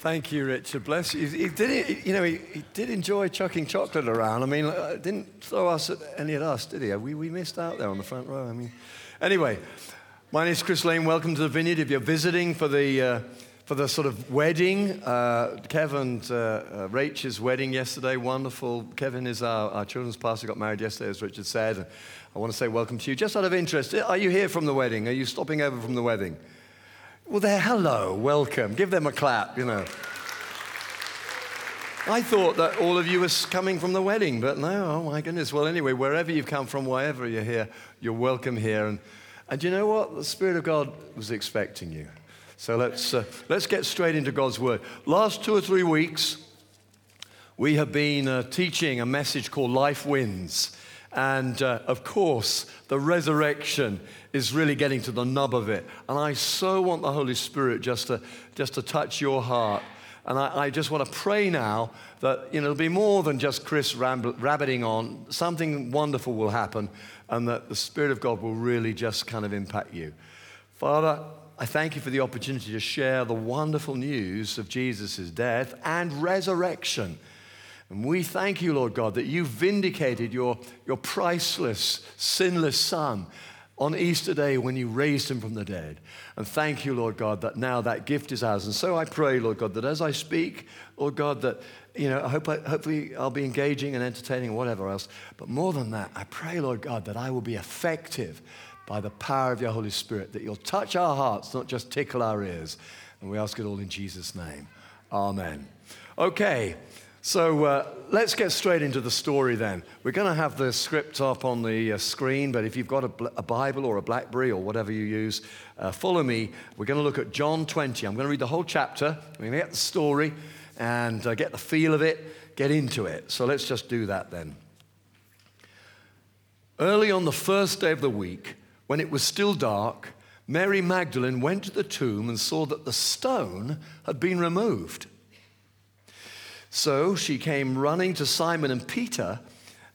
Thank you, Richard. Bless you. He did, you know, he, he did enjoy chucking chocolate around. I mean, uh, didn't throw us at any of us, did he? We, we missed out there on the front row. I mean, anyway, my name is Chris Lane. Welcome to the Vineyard. If you're visiting for the uh, for the sort of wedding, uh, Kevin and uh, uh, Rachel's wedding yesterday, wonderful. Kevin is our, our children's pastor, got married yesterday, as Richard said. I want to say welcome to you. Just out of interest, are you here from the wedding? Are you stopping over from the wedding? Well, there, hello, welcome. Give them a clap, you know. I thought that all of you was coming from the wedding, but no, oh my goodness. Well, anyway, wherever you've come from, wherever you're here, you're welcome here. And, and you know what? The Spirit of God was expecting you. So let's, uh, let's get straight into God's Word. Last two or three weeks, we have been uh, teaching a message called Life Wins. And uh, of course, the resurrection is really getting to the nub of it. And I so want the Holy Spirit just to, just to touch your heart. And I, I just want to pray now that you know, it'll be more than just Chris rabbiting on. Something wonderful will happen, and that the Spirit of God will really just kind of impact you. Father, I thank you for the opportunity to share the wonderful news of Jesus' death and resurrection. And we thank you, Lord God, that you vindicated your, your priceless, sinless Son on Easter Day when you raised him from the dead. And thank you, Lord God, that now that gift is ours. And so I pray, Lord God, that as I speak, Lord God, that, you know, I hope I, hopefully I'll be engaging and entertaining whatever else. But more than that, I pray, Lord God, that I will be effective by the power of your Holy Spirit, that you'll touch our hearts, not just tickle our ears. And we ask it all in Jesus' name. Amen. Okay. So uh, let's get straight into the story then. We're going to have the script up on the uh, screen, but if you've got a, a, Bible or a Blackberry or whatever you use, uh, follow me. We're going to look at John 20. I'm going to read the whole chapter. We're going to get the story and uh, get the feel of it, get into it. So let's just do that then. Early on the first day of the week, when it was still dark, Mary Magdalene went to the tomb and saw that the stone had been removed. So she came running to Simon and Peter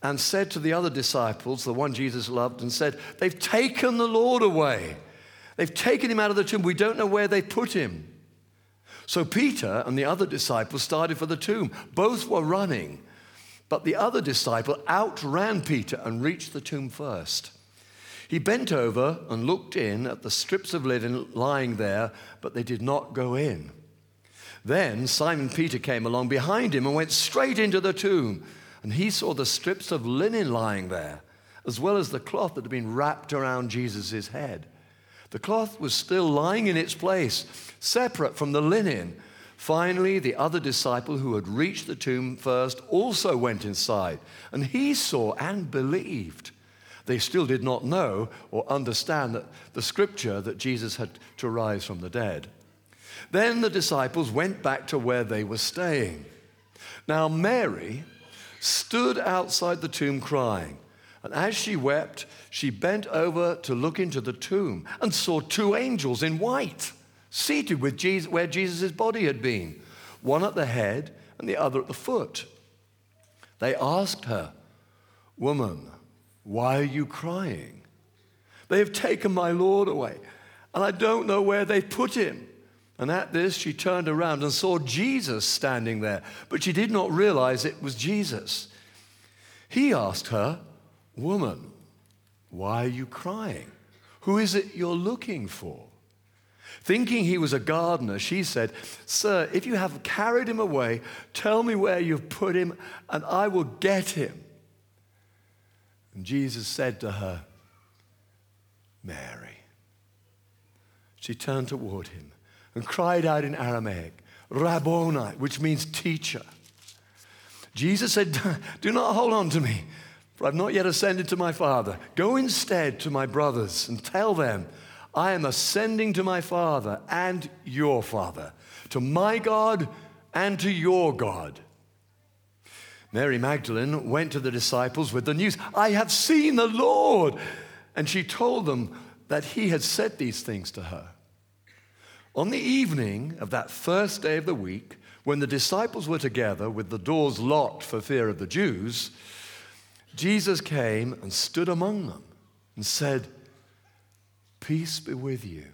and said to the other disciples, the one Jesus loved, and said, They've taken the Lord away. They've taken him out of the tomb. We don't know where they put him. So Peter and the other disciple started for the tomb. Both were running, but the other disciple outran Peter and reached the tomb first. He bent over and looked in at the strips of linen lying there, but they did not go in. Then Simon Peter came along behind him and went straight into the tomb. And he saw the strips of linen lying there, as well as the cloth that had been wrapped around Jesus' head. The cloth was still lying in its place, separate from the linen. Finally, the other disciple who had reached the tomb first also went inside, and he saw and believed. They still did not know or understand the scripture that Jesus had to rise from the dead. Then the disciples went back to where they were staying. Now, Mary stood outside the tomb crying. And as she wept, she bent over to look into the tomb and saw two angels in white seated with Jesus, where Jesus' body had been, one at the head and the other at the foot. They asked her, Woman, why are you crying? They have taken my Lord away, and I don't know where they put him. And at this, she turned around and saw Jesus standing there, but she did not realize it was Jesus. He asked her, Woman, why are you crying? Who is it you're looking for? Thinking he was a gardener, she said, Sir, if you have carried him away, tell me where you've put him, and I will get him. And Jesus said to her, Mary. She turned toward him and cried out in Aramaic, Rabboni, which means teacher. Jesus said, Do not hold on to me, for I've not yet ascended to my Father. Go instead to my brothers and tell them, I am ascending to my Father and your Father, to my God and to your God. Mary Magdalene went to the disciples with the news, I have seen the Lord. And she told them that he had said these things to her. On the evening of that first day of the week, when the disciples were together with the doors locked for fear of the Jews, Jesus came and stood among them and said, Peace be with you.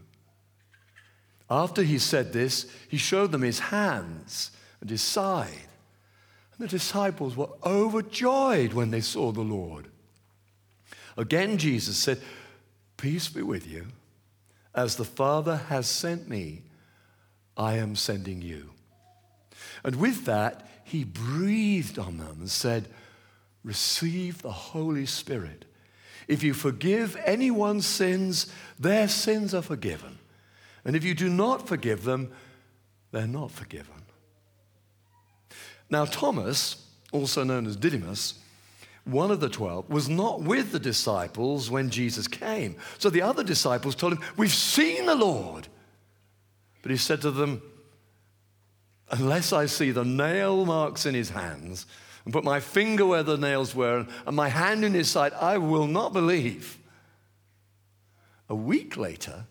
After he said this, he showed them his hands and his side. And the disciples were overjoyed when they saw the Lord. Again, Jesus said, Peace be with you. As the Father has sent me, I am sending you. And with that, he breathed on them and said, Receive the Holy Spirit. If you forgive anyone's sins, their sins are forgiven. And if you do not forgive them, they're not forgiven. Now, Thomas, also known as Didymus, one of the twelve, was not with the disciples when Jesus came. So the other disciples told him, We've seen the Lord. But he said to them, Unless I see the nail marks in his hands and put my finger where the nails were and my hand in his side, I will not believe. A week later,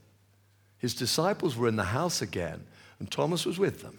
his disciples were in the house again, and Thomas was with them.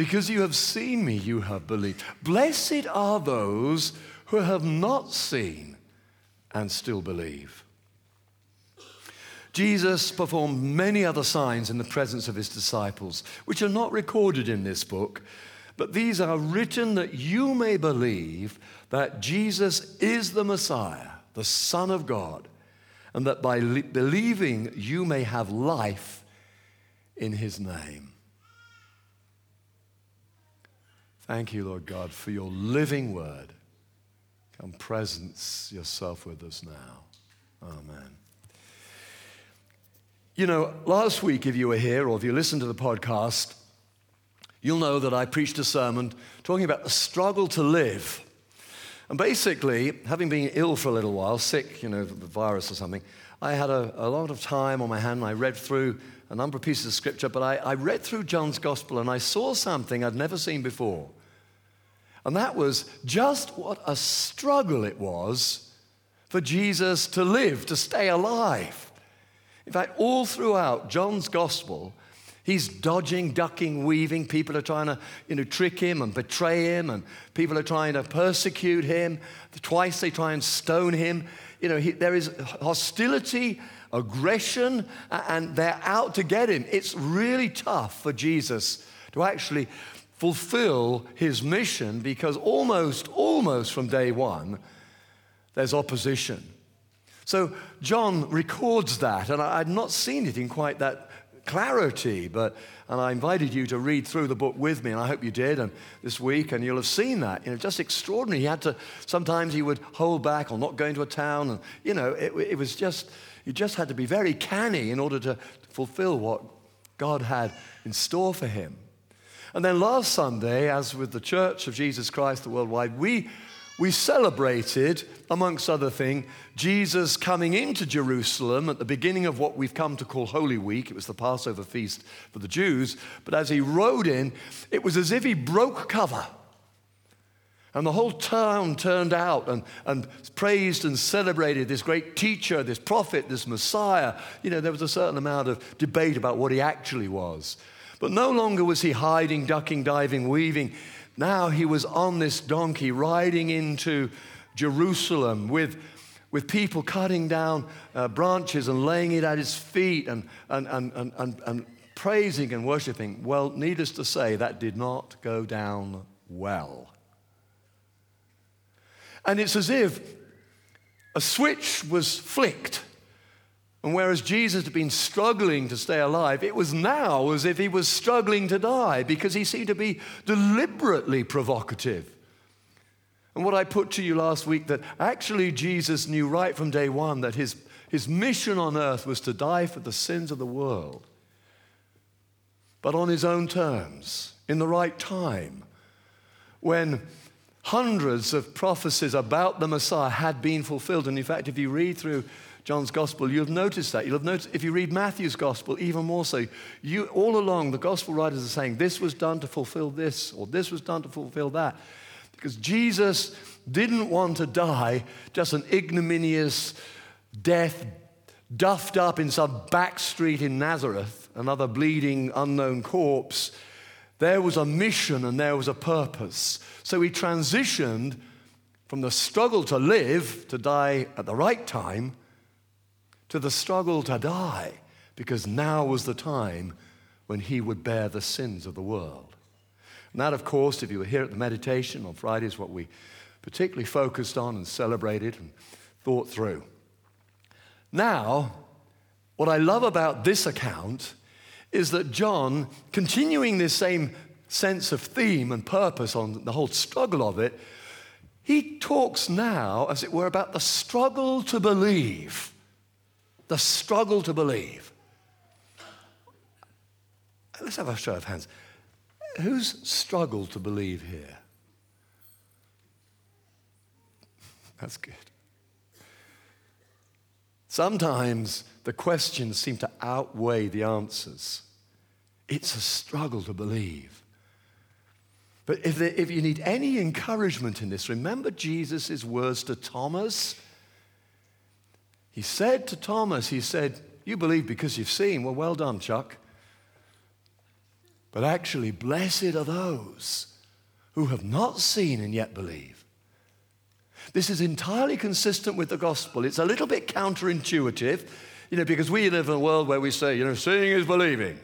Because you have seen me, you have believed. Blessed are those who have not seen and still believe. Jesus performed many other signs in the presence of his disciples, which are not recorded in this book, but these are written that you may believe that Jesus is the Messiah, the Son of God and that by li- believing you may have life in his name. Thank you, Lord God, for your living word. Come presence yourself with us now. Amen. You know, last week, if you were here or if you listened to the podcast, you'll know that I preached a sermon talking about the struggle to live. And basically, having been ill for a little while, sick, you know, the virus or something, I had a, a lot of time on my hand and I read through a number of pieces of scripture, but I, I read through John's gospel and I saw something I'd never seen before. And that was just what a struggle it was for Jesus to live, to stay alive. In fact, all throughout John's gospel, He's dodging, ducking, weaving. People are trying to, you know, trick him and betray him, and people are trying to persecute him. Twice they try and stone him. You know, he, there is hostility, aggression, and they're out to get him. It's really tough for Jesus to actually fulfill his mission because almost, almost from day one, there's opposition. So John records that, and I'd not seen it in quite that clarity. But, and I invited you to read through the book with me, and I hope you did and this week, and you'll have seen that. You know, just extraordinary. He had to, sometimes he would hold back or not go into a town. And, you know, it, it was just, you just had to be very canny in order to fulfill what God had in store for him. And then last Sunday, as with the Church of Jesus Christ the worldwide, we we celebrated, amongst other things, Jesus coming into Jerusalem at the beginning of what we've come to call Holy Week. It was the Passover feast for the Jews. But as he rode in, it was as if he broke cover. And the whole town turned out and, and praised and celebrated this great teacher, this prophet, this Messiah. You know, there was a certain amount of debate about what he actually was. But no longer was he hiding, ducking, diving, weaving. Now he was on this donkey riding into Jerusalem with, with people cutting down uh, branches and laying it at his feet and, and, and, and, and, and praising and worshiping. Well, needless to say, that did not go down well. And it's as if a switch was flicked and whereas Jesus had been struggling to stay alive, it was now as if he was struggling to die because he seemed to be deliberately provocative. And what I put to you last week that actually Jesus knew right from day one that his, his mission on earth was to die for the sins of the world, but on his own terms, in the right time, when hundreds of prophecies about the Messiah had been fulfilled. And in fact, if you read through John's gospel, you'll have noticed that. You'll have noticed if you read Matthew's gospel, even more so. You all along, the gospel writers are saying this was done to fulfill this, or this was done to fulfill that. Because Jesus didn't want to die just an ignominious death, duffed up in some back street in Nazareth, another bleeding, unknown corpse. There was a mission and there was a purpose. So he transitioned from the struggle to live, to die at the right time, to the struggle to die, because now was the time when he would bear the sins of the world. And that, of course, if you were here at the meditation on Friday, is what we particularly focused on and celebrated and thought through. Now, what I love about this account is that John, continuing this same sense of theme and purpose on the whole struggle of it, he talks now, as it were, about the struggle to believe. The struggle to believe. Let's have a show of hands. Who's struggled to believe here? That's good. Sometimes the questions seem to outweigh the answers. It's a struggle to believe. But if, there, if you need any encouragement in this, remember Jesus' words to Thomas. He said to Thomas, He said, You believe because you've seen. Well, well done, Chuck. But actually, blessed are those who have not seen and yet believe. This is entirely consistent with the gospel. It's a little bit counterintuitive, you know, because we live in a world where we say, you know, seeing is believing.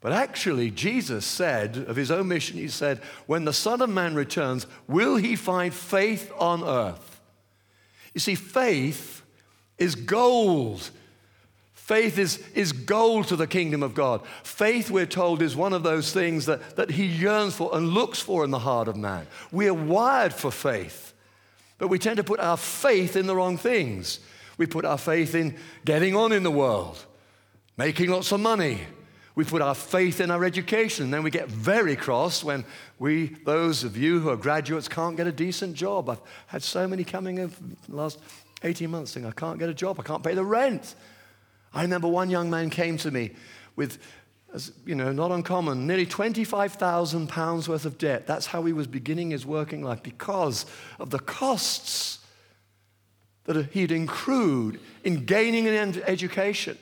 But actually, Jesus said of his own mission, he said, When the Son of Man returns, will he find faith on earth? You see, faith is gold. Faith is, is gold to the kingdom of God. Faith, we're told, is one of those things that, that he yearns for and looks for in the heart of man. We are wired for faith, but we tend to put our faith in the wrong things. We put our faith in getting on in the world, making lots of money, we put our faith in our education, and then we get very cross when we, those of you who are graduates, can't get a decent job. I've had so many coming in last 18 months saying, I can't get a job, I can't pay the rent. I remember one young man came to me with, as, you know, not uncommon, nearly 25,000 pounds worth of debt. That's how he was beginning his working life because of the costs that he'd accrued in gaining an education.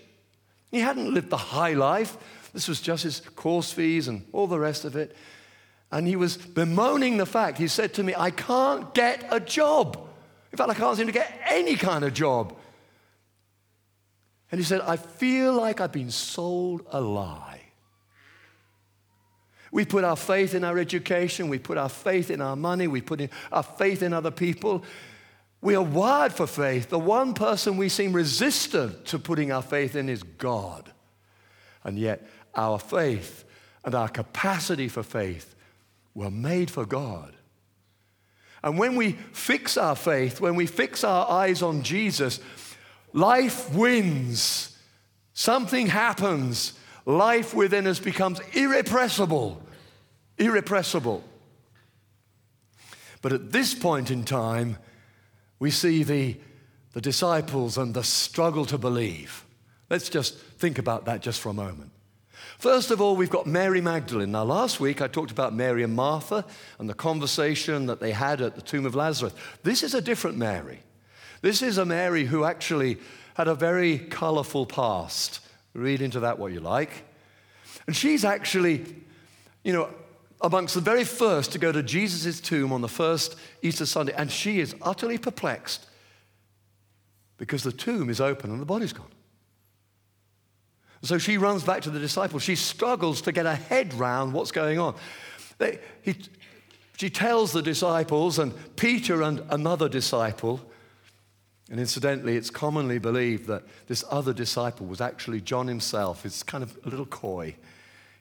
He hadn't lived the high life. This was just his course fees and all the rest of it. And he was bemoaning the fact. He said to me, I can't get a job. In fact, I can't seem to get any kind of job. And he said, I feel like I've been sold a lie. We put our faith in our education, we put our faith in our money, we put our faith in other people. We are wired for faith. The one person we seem resistant to putting our faith in is God. And yet, our faith and our capacity for faith were made for God. And when we fix our faith, when we fix our eyes on Jesus, life wins. Something happens. Life within us becomes irrepressible. Irrepressible. But at this point in time, we see the, the disciples and the struggle to believe. Let's just think about that just for a moment. First of all, we've got Mary Magdalene. Now, last week I talked about Mary and Martha and the conversation that they had at the tomb of Lazarus. This is a different Mary. This is a Mary who actually had a very colorful past. Read into that what you like. And she's actually, you know, amongst the very first to go to Jesus' tomb on the first Easter Sunday, and she is utterly perplexed because the tomb is open and the body's gone. So she runs back to the disciples. She struggles to get her head round what's going on. They, he, she tells the disciples, and Peter and another disciple, and incidentally, it's commonly believed that this other disciple was actually John himself. It's kind of a little coy.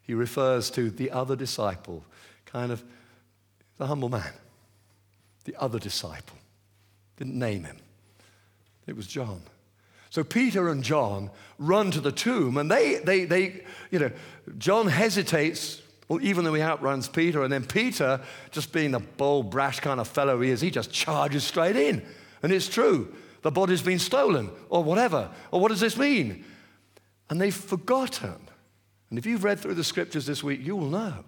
He refers to the other disciple, kind of the humble man, the other disciple. Didn't name him. It was John. So Peter and John run to the tomb, and they, they, they, you know, John hesitates, well, even though he outruns Peter, and then Peter, just being the bold, brash kind of fellow he is, he just charges straight in. And it's true. The body's been stolen, or whatever. Or what does this mean? And they've forgotten. And if you've read through the scriptures this week, you will know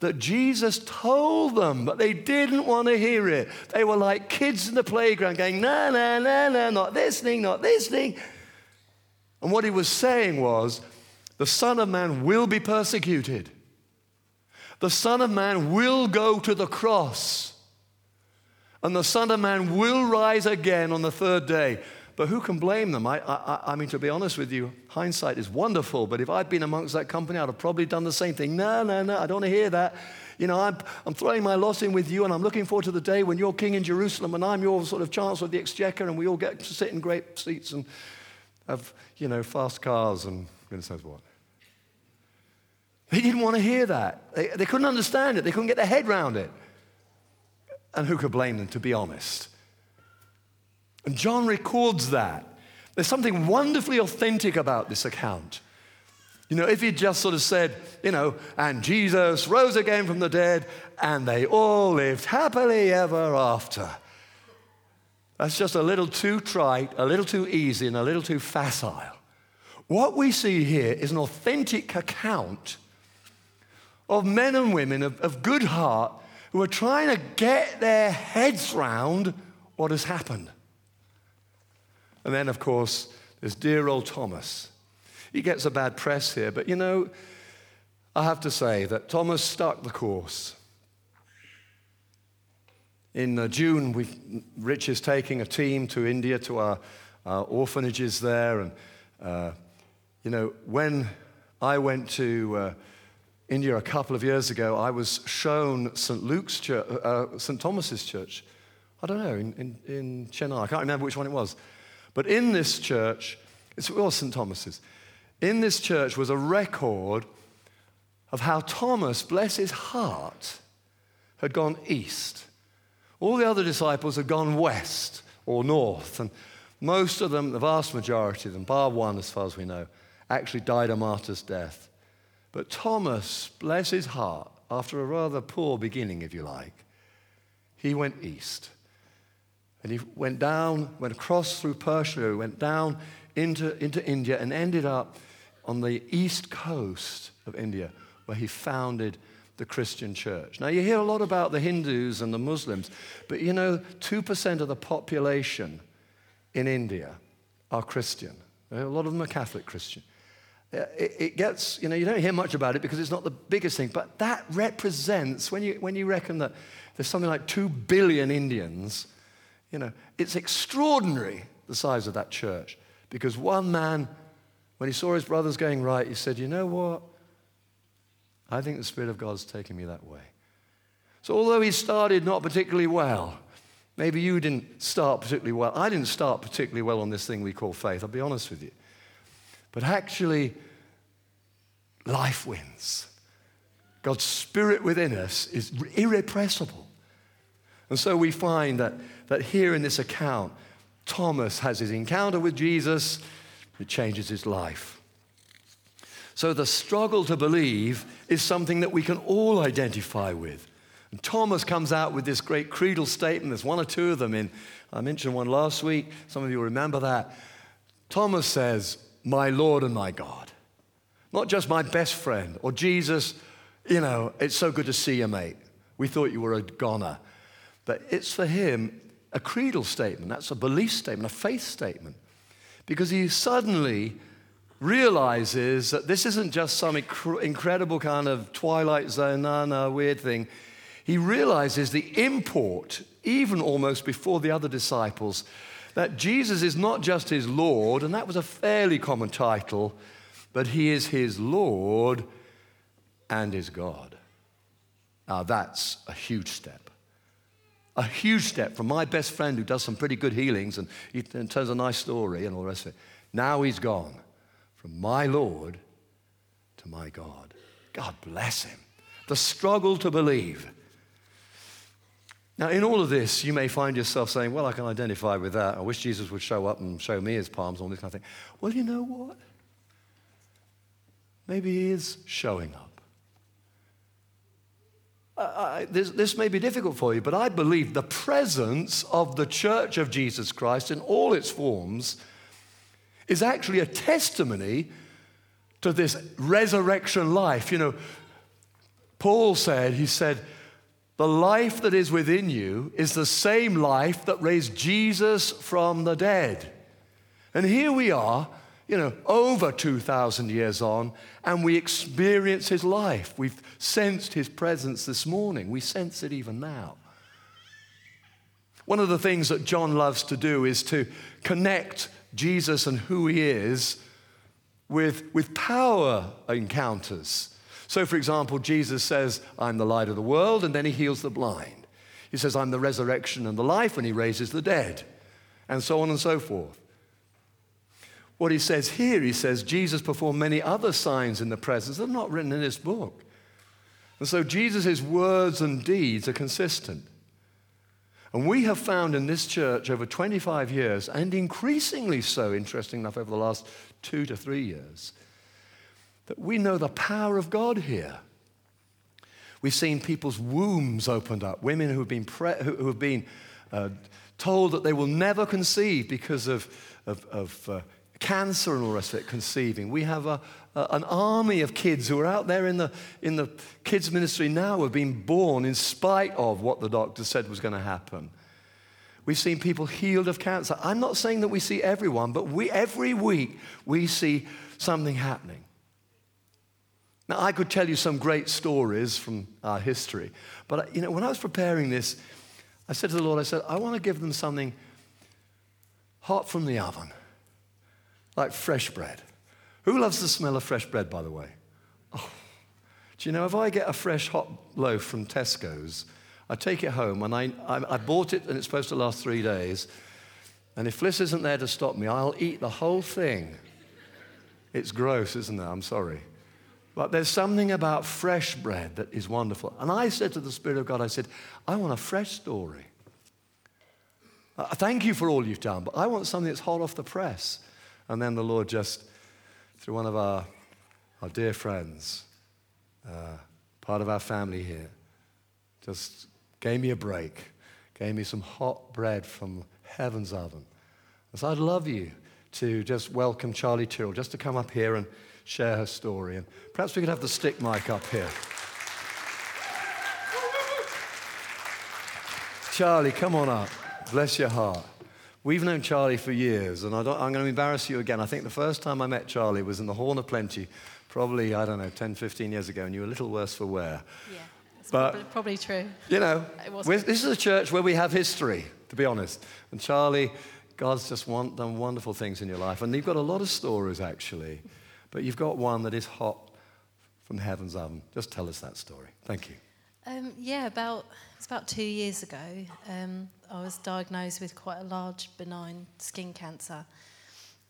that Jesus told them, but they didn't want to hear it. They were like kids in the playground going, no, no, no, no, not listening, not listening. And what he was saying was, the Son of Man will be persecuted. The Son of Man will go to the cross. And the Son of Man will rise again on the third day. But who can blame them? I, I, I mean, to be honest with you, hindsight is wonderful, but if I'd been amongst that company, I'd have probably done the same thing. No, no, no, I don't want to hear that. You know, I'm, I'm throwing my lot in with you, and I'm looking forward to the day when you're king in Jerusalem and I'm your sort of chancellor of the exchequer, and we all get to sit in great seats and have, you know, fast cars and goodness knows what. They didn't want to hear that. They, they couldn't understand it. They couldn't get their head around it. And who could blame them, to be honest? And John records that. There's something wonderfully authentic about this account. You know, if he just sort of said, you know, and Jesus rose again from the dead, and they all lived happily ever after. That's just a little too trite, a little too easy, and a little too facile. What we see here is an authentic account of men and women of, of good heart who are trying to get their heads round what has happened. And then, of course, there's dear old Thomas. He gets a bad press here, but you know, I have to say that Thomas stuck the course. In uh, June, we, Rich is taking a team to India to our, our orphanages there. And, uh, you know, when I went to uh, India a couple of years ago, I was shown St. Luke's church, uh, St. Thomas's church. I don't know, in, in, in Chennai. I can't remember which one it was. But in this church, it's was St. Thomas's. In this church was a record of how Thomas, bless his heart, had gone east. All the other disciples had gone west or north, and most of them, the vast majority of them, bar one as far as we know, actually died a martyr's death. But Thomas, bless his heart, after a rather poor beginning, if you like, he went east. And he went down, went across through Persia, went down into, into India, and ended up on the east coast of India, where he founded the Christian church. Now, you hear a lot about the Hindus and the Muslims, but you know, 2% of the population in India are Christian. A lot of them are Catholic Christian. Uh, it, it, gets, you know, you don't hear much about it because it's not the biggest thing, but that represents, when you, when you reckon that there's something like 2 billion Indians you know, it's extraordinary the size of that church because one man, when he saw his brothers going right, he said, You know what? I think the Spirit of God's taking me that way. So, although he started not particularly well, maybe you didn't start particularly well. I didn't start particularly well on this thing we call faith, I'll be honest with you. But actually, life wins. God's Spirit within us is irrepressible. And so we find that, that here in this account, Thomas has his encounter with Jesus, it changes his life. So the struggle to believe is something that we can all identify with. And Thomas comes out with this great creedal statement. There's one or two of them in, I mentioned one last week. Some of you remember that. Thomas says, My Lord and my God. Not just my best friend or Jesus, you know, it's so good to see you, mate. We thought you were a goner. But it's for him a creedal statement. That's a belief statement, a faith statement. Because he suddenly realizes that this isn't just some inc- incredible kind of Twilight Zone, nah, weird thing. He realizes the import, even almost before the other disciples, that Jesus is not just his Lord, and that was a fairly common title, but he is his Lord and his God. Now, that's a huge step a huge step from my best friend who does some pretty good healings and he tells a nice story and all the rest of it. Now he's gone from my Lord to my God. God bless him. The struggle to believe. Now, in all of this, you may find yourself saying, Well, I can identify with that. I wish Jesus would show up and show me his palms, and all this kind of thing. Well, you know what? Maybe he is showing up. This, this may be difficult for you, but I believe the presence of the church of Jesus Christ in all its forms is actually a testimony to this resurrection life. You know, Paul said, he said, the life that is within you is the same life that raised Jesus from the dead. And here we are, you know, over 2,000 years on, and we experience his life. We've sensed his presence this morning. We sense it even now. One of the things that John loves to do is to connect Jesus and who he is with, with power encounters. So, for example, Jesus says, I'm the light of the world, and then he heals the blind. He says, I'm the resurrection and the life, and he raises the dead, and so on and so forth. What he says here, he says, Jesus performed many other signs in the presence that are not written in this book. And so Jesus' words and deeds are consistent. And we have found in this church over 25 years, and increasingly so, interesting enough, over the last two to three years, that we know the power of God here. We've seen people's wombs opened up, women who have been, pre- who have been uh, told that they will never conceive because of, of, of uh, cancer and all the rest of it, conceiving. We have a, a, an army of kids who are out there in the, in the kids' ministry now who have been born in spite of what the doctor said was going to happen. We've seen people healed of cancer. I'm not saying that we see everyone, but we, every week we see something happening. Now, I could tell you some great stories from our history, but uh, you know, when I was preparing this, I said to the Lord, I said, I want to give them something hot from the oven like fresh bread. Who loves the smell of fresh bread, by the way? Oh, do you know, if I get a fresh hot loaf from Tesco's, I take it home and I, I, I bought it and it's supposed to last three days. And if Fliss isn't there to stop me, I'll eat the whole thing. It's gross, isn't it? I'm sorry. But there's something about fresh bread that is wonderful. And I said to the Spirit of God, I said, I want a fresh story. Uh, thank you for all you've done, but I want something that's hot off the press. And then the Lord just, through one of our, our dear friends, uh, part of our family here, just gave me a break, gave me some hot bread from heaven's oven. And so I'd love you to just welcome Charlie Tyrrell, just to come up here and share her story. And perhaps we could have the stick mic up here. Charlie, come on up. Bless your heart. We've known Charlie for years, and I am going to embarrass you again. I think the first time I met Charlie was in the Horn of Plenty, probably, I don't know, 10, 15 years ago, and you were a little worse for wear. Yeah, that's but, probably, probably true. You know, this is a church where we have history, to be honest. And Charlie, God's just want, done wonderful things in your life. And you've got a lot of stories, actually, but you've got one that is hot from heaven's oven. Just tell us that story. Thank you. Um, yeah, about it's about two years ago. Um, I was diagnosed with quite a large benign skin cancer,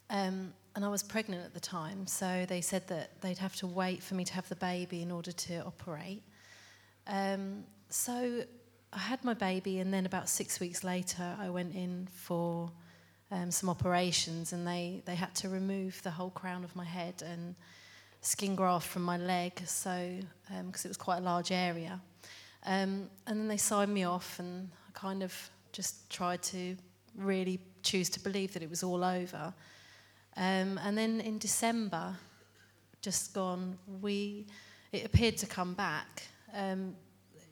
um, and I was pregnant at the time. So they said that they'd have to wait for me to have the baby in order to operate. Um, so I had my baby, and then about six weeks later, I went in for um, some operations, and they they had to remove the whole crown of my head and skin graft from my leg, so because um, it was quite a large area. Um, and then they signed me off, and I kind of just tried to really choose to believe that it was all over. Um, and then in December, just gone, we it appeared to come back. Um,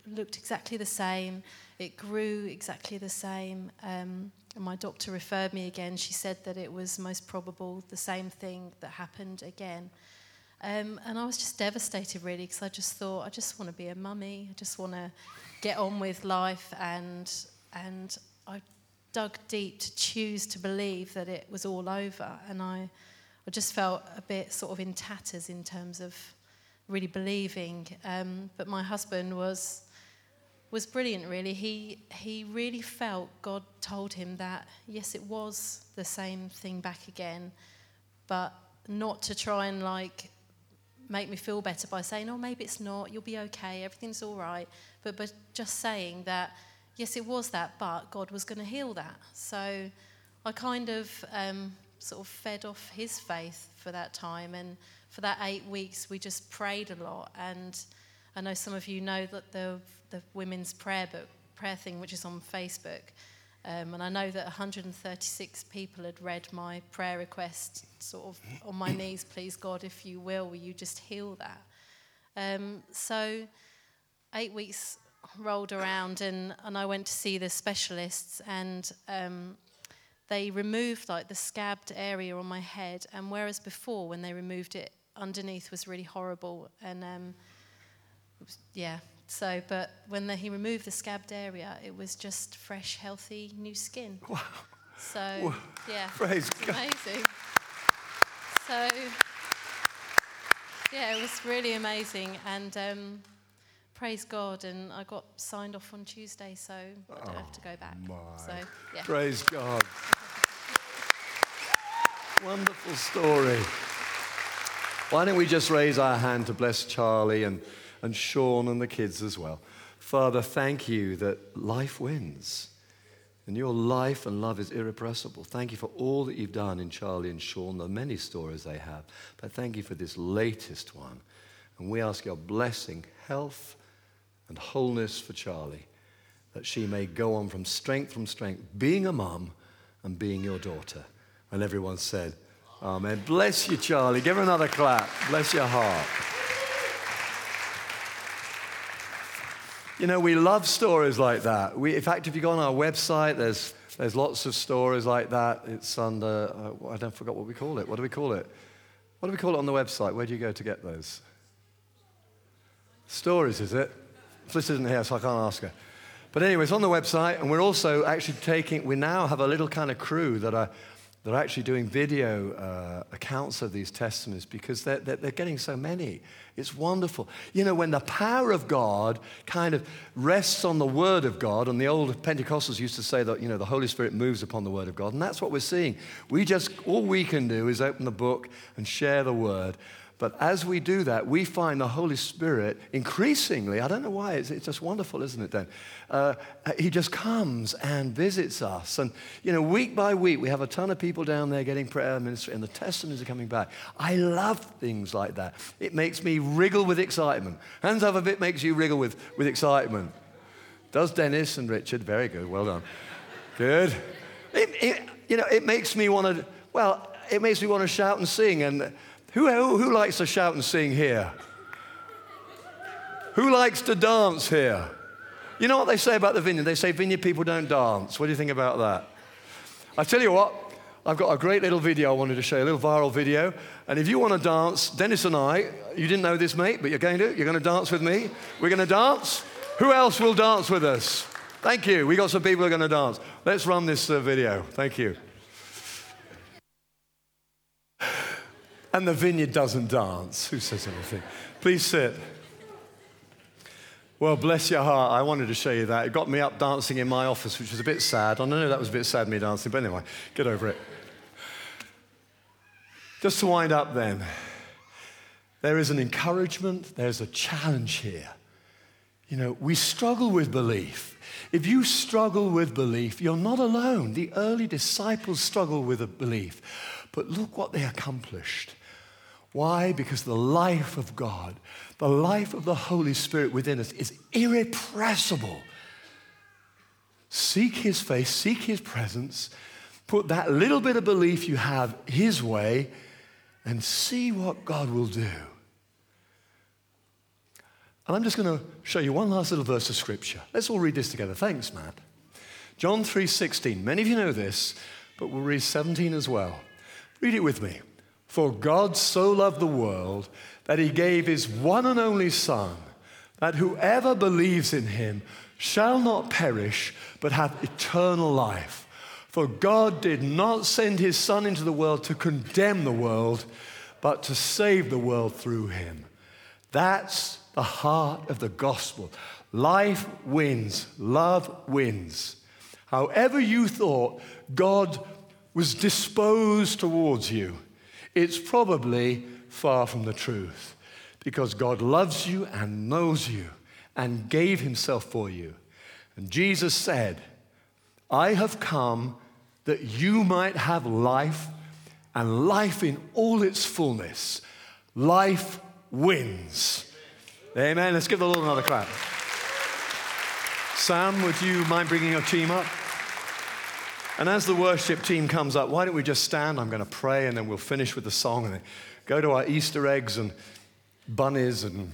looked exactly the same. It grew exactly the same. Um, and my doctor referred me again. She said that it was most probable the same thing that happened again. Um, and I was just devastated, really, because I just thought, I just want to be a mummy. I just want to get on with life. And, and I dug deep to choose to believe that it was all over. And I, I just felt a bit sort of in tatters in terms of really believing. Um, but my husband was was brilliant really he he really felt god told him that yes it was the same thing back again but not to try and like make me feel better by saying, oh, maybe it's not, you'll be okay, everything's all right. But, but just saying that, yes, it was that, but God was going to heal that. So I kind of um, sort of fed off his faith for that time. And for that eight weeks, we just prayed a lot. And, I know some of you know that the, the women's prayer book, prayer thing, which is on Facebook. Um, and I know that 136 people had read my prayer request, sort of on my knees, please God, if you will, will you just heal that? Um, so, eight weeks rolled around, and, and I went to see the specialists, and um, they removed like the scabbed area on my head. And whereas before, when they removed it, underneath was really horrible, and um, was, yeah. So, but when the, he removed the scabbed area, it was just fresh, healthy, new skin. Wow. So, Wow. yeah, Praise God. amazing. So, yeah, it was really amazing, and um, praise God. And I got signed off on Tuesday, so I don't have to go back. my. So, yeah. Praise God. Wonderful story. Why don't we just raise our hand to bless Charlie and, and Sean and the kids as well? Father, thank you that life wins. And your life and love is irrepressible. Thank you for all that you've done in Charlie and Sean, the many stories they have. But thank you for this latest one. And we ask your blessing, health, and wholeness for Charlie, that she may go on from strength from strength, being a mum and being your daughter. And everyone said, Amen. Bless you, Charlie. Give her another clap. Bless your heart. You know, we love stories like that. We, in fact, if you go on our website, there's, there's lots of stories like that. It's under, uh, I don't forget what we call it. What do we call it? What do we call it on the website? Where do you go to get those? Stories, is it? Fliss isn't here, so I can't ask her. But anyway, it's on the website, and we're also actually taking, we now have a little kind of crew that are, that are actually doing video uh, accounts of these testimonies because they're, they're, they're getting so many. It's wonderful. You know, when the power of God kind of rests on the Word of God, and the old Pentecostals used to say that, you know, the Holy Spirit moves upon the Word of God, and that's what we're seeing. We just, all we can do is open the book and share the Word. But as we do that, we find the Holy Spirit increasingly, I don't know why, it's, it's just wonderful, isn't it, Dan? Uh, he just comes and visits us. And, you know, week by week, we have a ton of people down there getting prayer ministry, and the testimonies are coming back. I love things like that. It makes me wriggle with excitement. Hands up if it makes you wriggle with, with excitement. Does Dennis and Richard? Very good. Well done. Good. It, it, you know, it makes me want to, well, it makes me want to shout and sing. And who, who, who likes to shout and sing here? Who likes to dance here? You know what they say about the vineyard? They say vineyard people don't dance. What do you think about that? I tell you what, I've got a great little video I wanted to show you, a little viral video. And if you want to dance, Dennis and I, you didn't know this, mate, but you're going to. You're going to dance with me. We're going to dance. Who else will dance with us? Thank you. We got some people who are going to dance. Let's run this uh, video. Thank you. And the vineyard doesn't dance. Who says anything? Please sit. Well, bless your heart. I wanted to show you that. It got me up dancing in my office, which was a bit sad. I know that was a bit sad, me dancing, but anyway, get over it. Just to wind up then, there is an encouragement, there's a challenge here. You know, we struggle with belief. If you struggle with belief, you're not alone. The early disciples struggled with a belief. But look what they accomplished. Why? Because the life of God, the life of the Holy Spirit within us is irrepressible. Seek His face, seek His presence, put that little bit of belief you have His way, and see what God will do. And I'm just going to show you one last little verse of scripture. Let's all read this together. Thanks, Matt. John 3:16. Many of you know this, but we'll read 17 as well. Read it with me. For God so loved the world that he gave his one and only Son, that whoever believes in him shall not perish, but have eternal life. For God did not send his Son into the world to condemn the world, but to save the world through him. That's the heart of the gospel. Life wins, love wins. However, you thought God was disposed towards you, it's probably far from the truth because God loves you and knows you and gave himself for you. And Jesus said, I have come that you might have life and life in all its fullness. Life wins. Amen. Let's give the Lord another clap. Sam, would you mind bringing your team up? And as the worship team comes up, why don't we just stand? I'm going to pray and then we'll finish with the song and go to our Easter eggs and bunnies and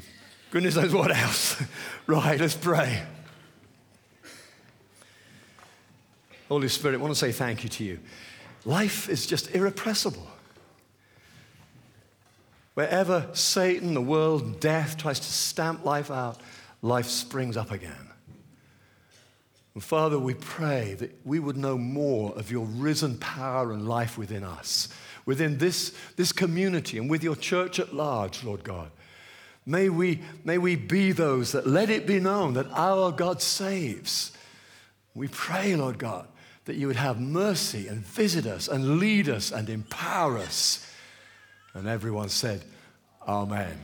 goodness knows what else. right, let's pray. Holy Spirit, I want to say thank you to you. Life is just irrepressible. Wherever Satan, the world, death tries to stamp life out, life springs up again. And Father, we pray that we would know more of your risen power and life within us, within this, this community, and with your church at large, Lord God. May we, may we be those that let it be known that our God saves. We pray, Lord God, that you would have mercy and visit us and lead us and empower us. And everyone said, Amen.